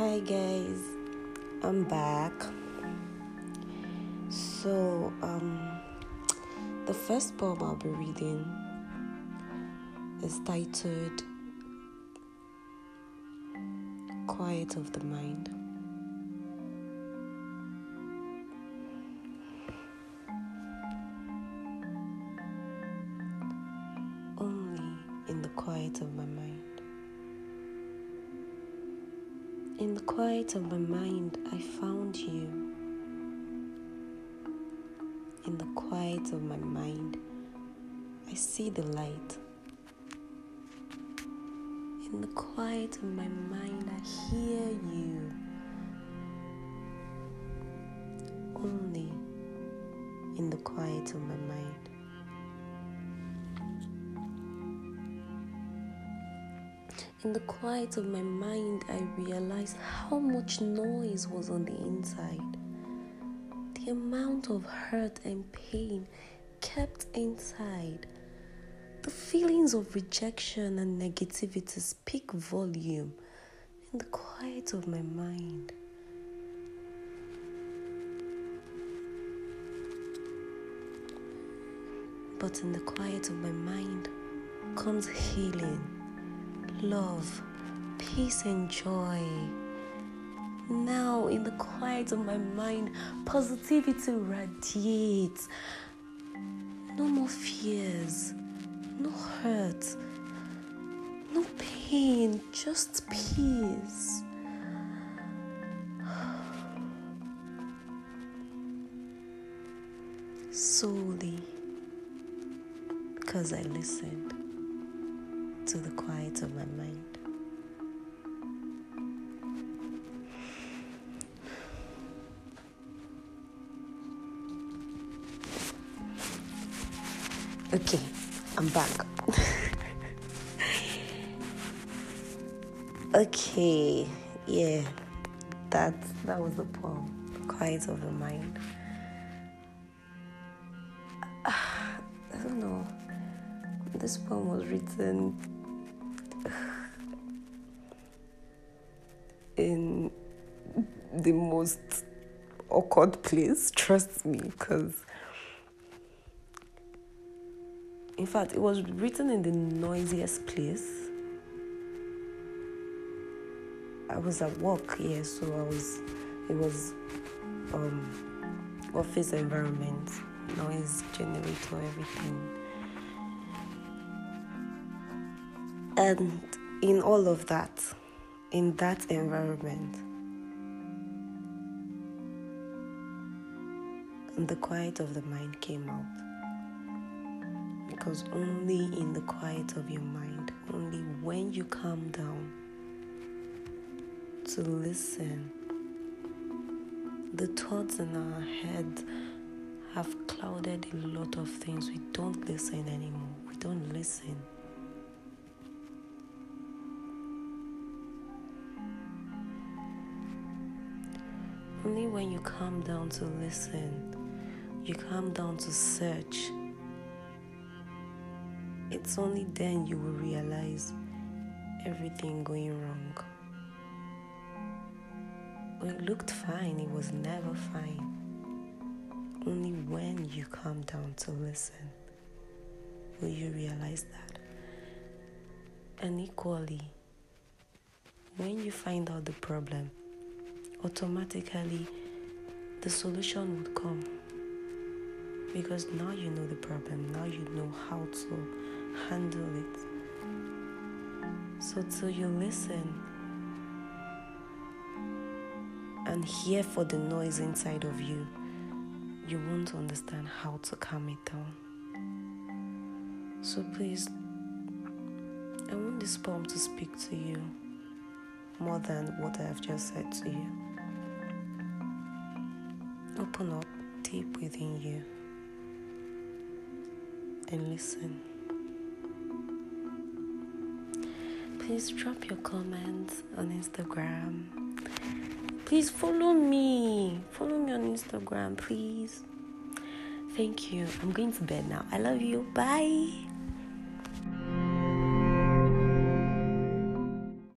Hi guys, I'm back. So, um, the first poem I'll be reading is titled Quiet of the Mind. Only in the quiet of my mind. In the quiet of my mind, I found you. In the quiet of my mind, I see the light. In the quiet of my mind, I hear you. Only in the quiet of my mind. In the quiet of my mind, I realized how much noise was on the inside. The amount of hurt and pain kept inside. The feelings of rejection and negativity speak volume in the quiet of my mind. But in the quiet of my mind comes healing, love, peace, and joy. Now, in the quiet of my mind, positivity radiates. No more fears, no hurt, no pain, just peace. Solely because I listened to the quiet of my mind. Okay, I'm back. okay, yeah, that that was the poem, the quiet of the mind. I don't know. This poem was written in the most awkward place, trust me, because in fact, it was written in the noisiest place. I was at work, yeah, so I was, it was um, office environment, noise generator, everything. And in all of that, in that environment, the quiet of the mind came out because only in the quiet of your mind, only when you calm down to listen, the thoughts in our head have clouded a lot of things. We don't listen anymore. We don't listen. Only when you calm down to listen, you calm down to search it's only then you will realize everything going wrong. It looked fine, it was never fine. Only when you calm down to listen will you realize that. And equally, when you find out the problem, automatically the solution would come. Because now you know the problem, now you know how to handle it. So, till you listen and hear for the noise inside of you, you won't understand how to calm it down. So, please, I want this poem to speak to you more than what I have just said to you. Open up deep within you and listen. please drop your comments on Instagram. Please follow me. Follow me on Instagram, please. Thank you. I'm going to bed now. I love you. Bye.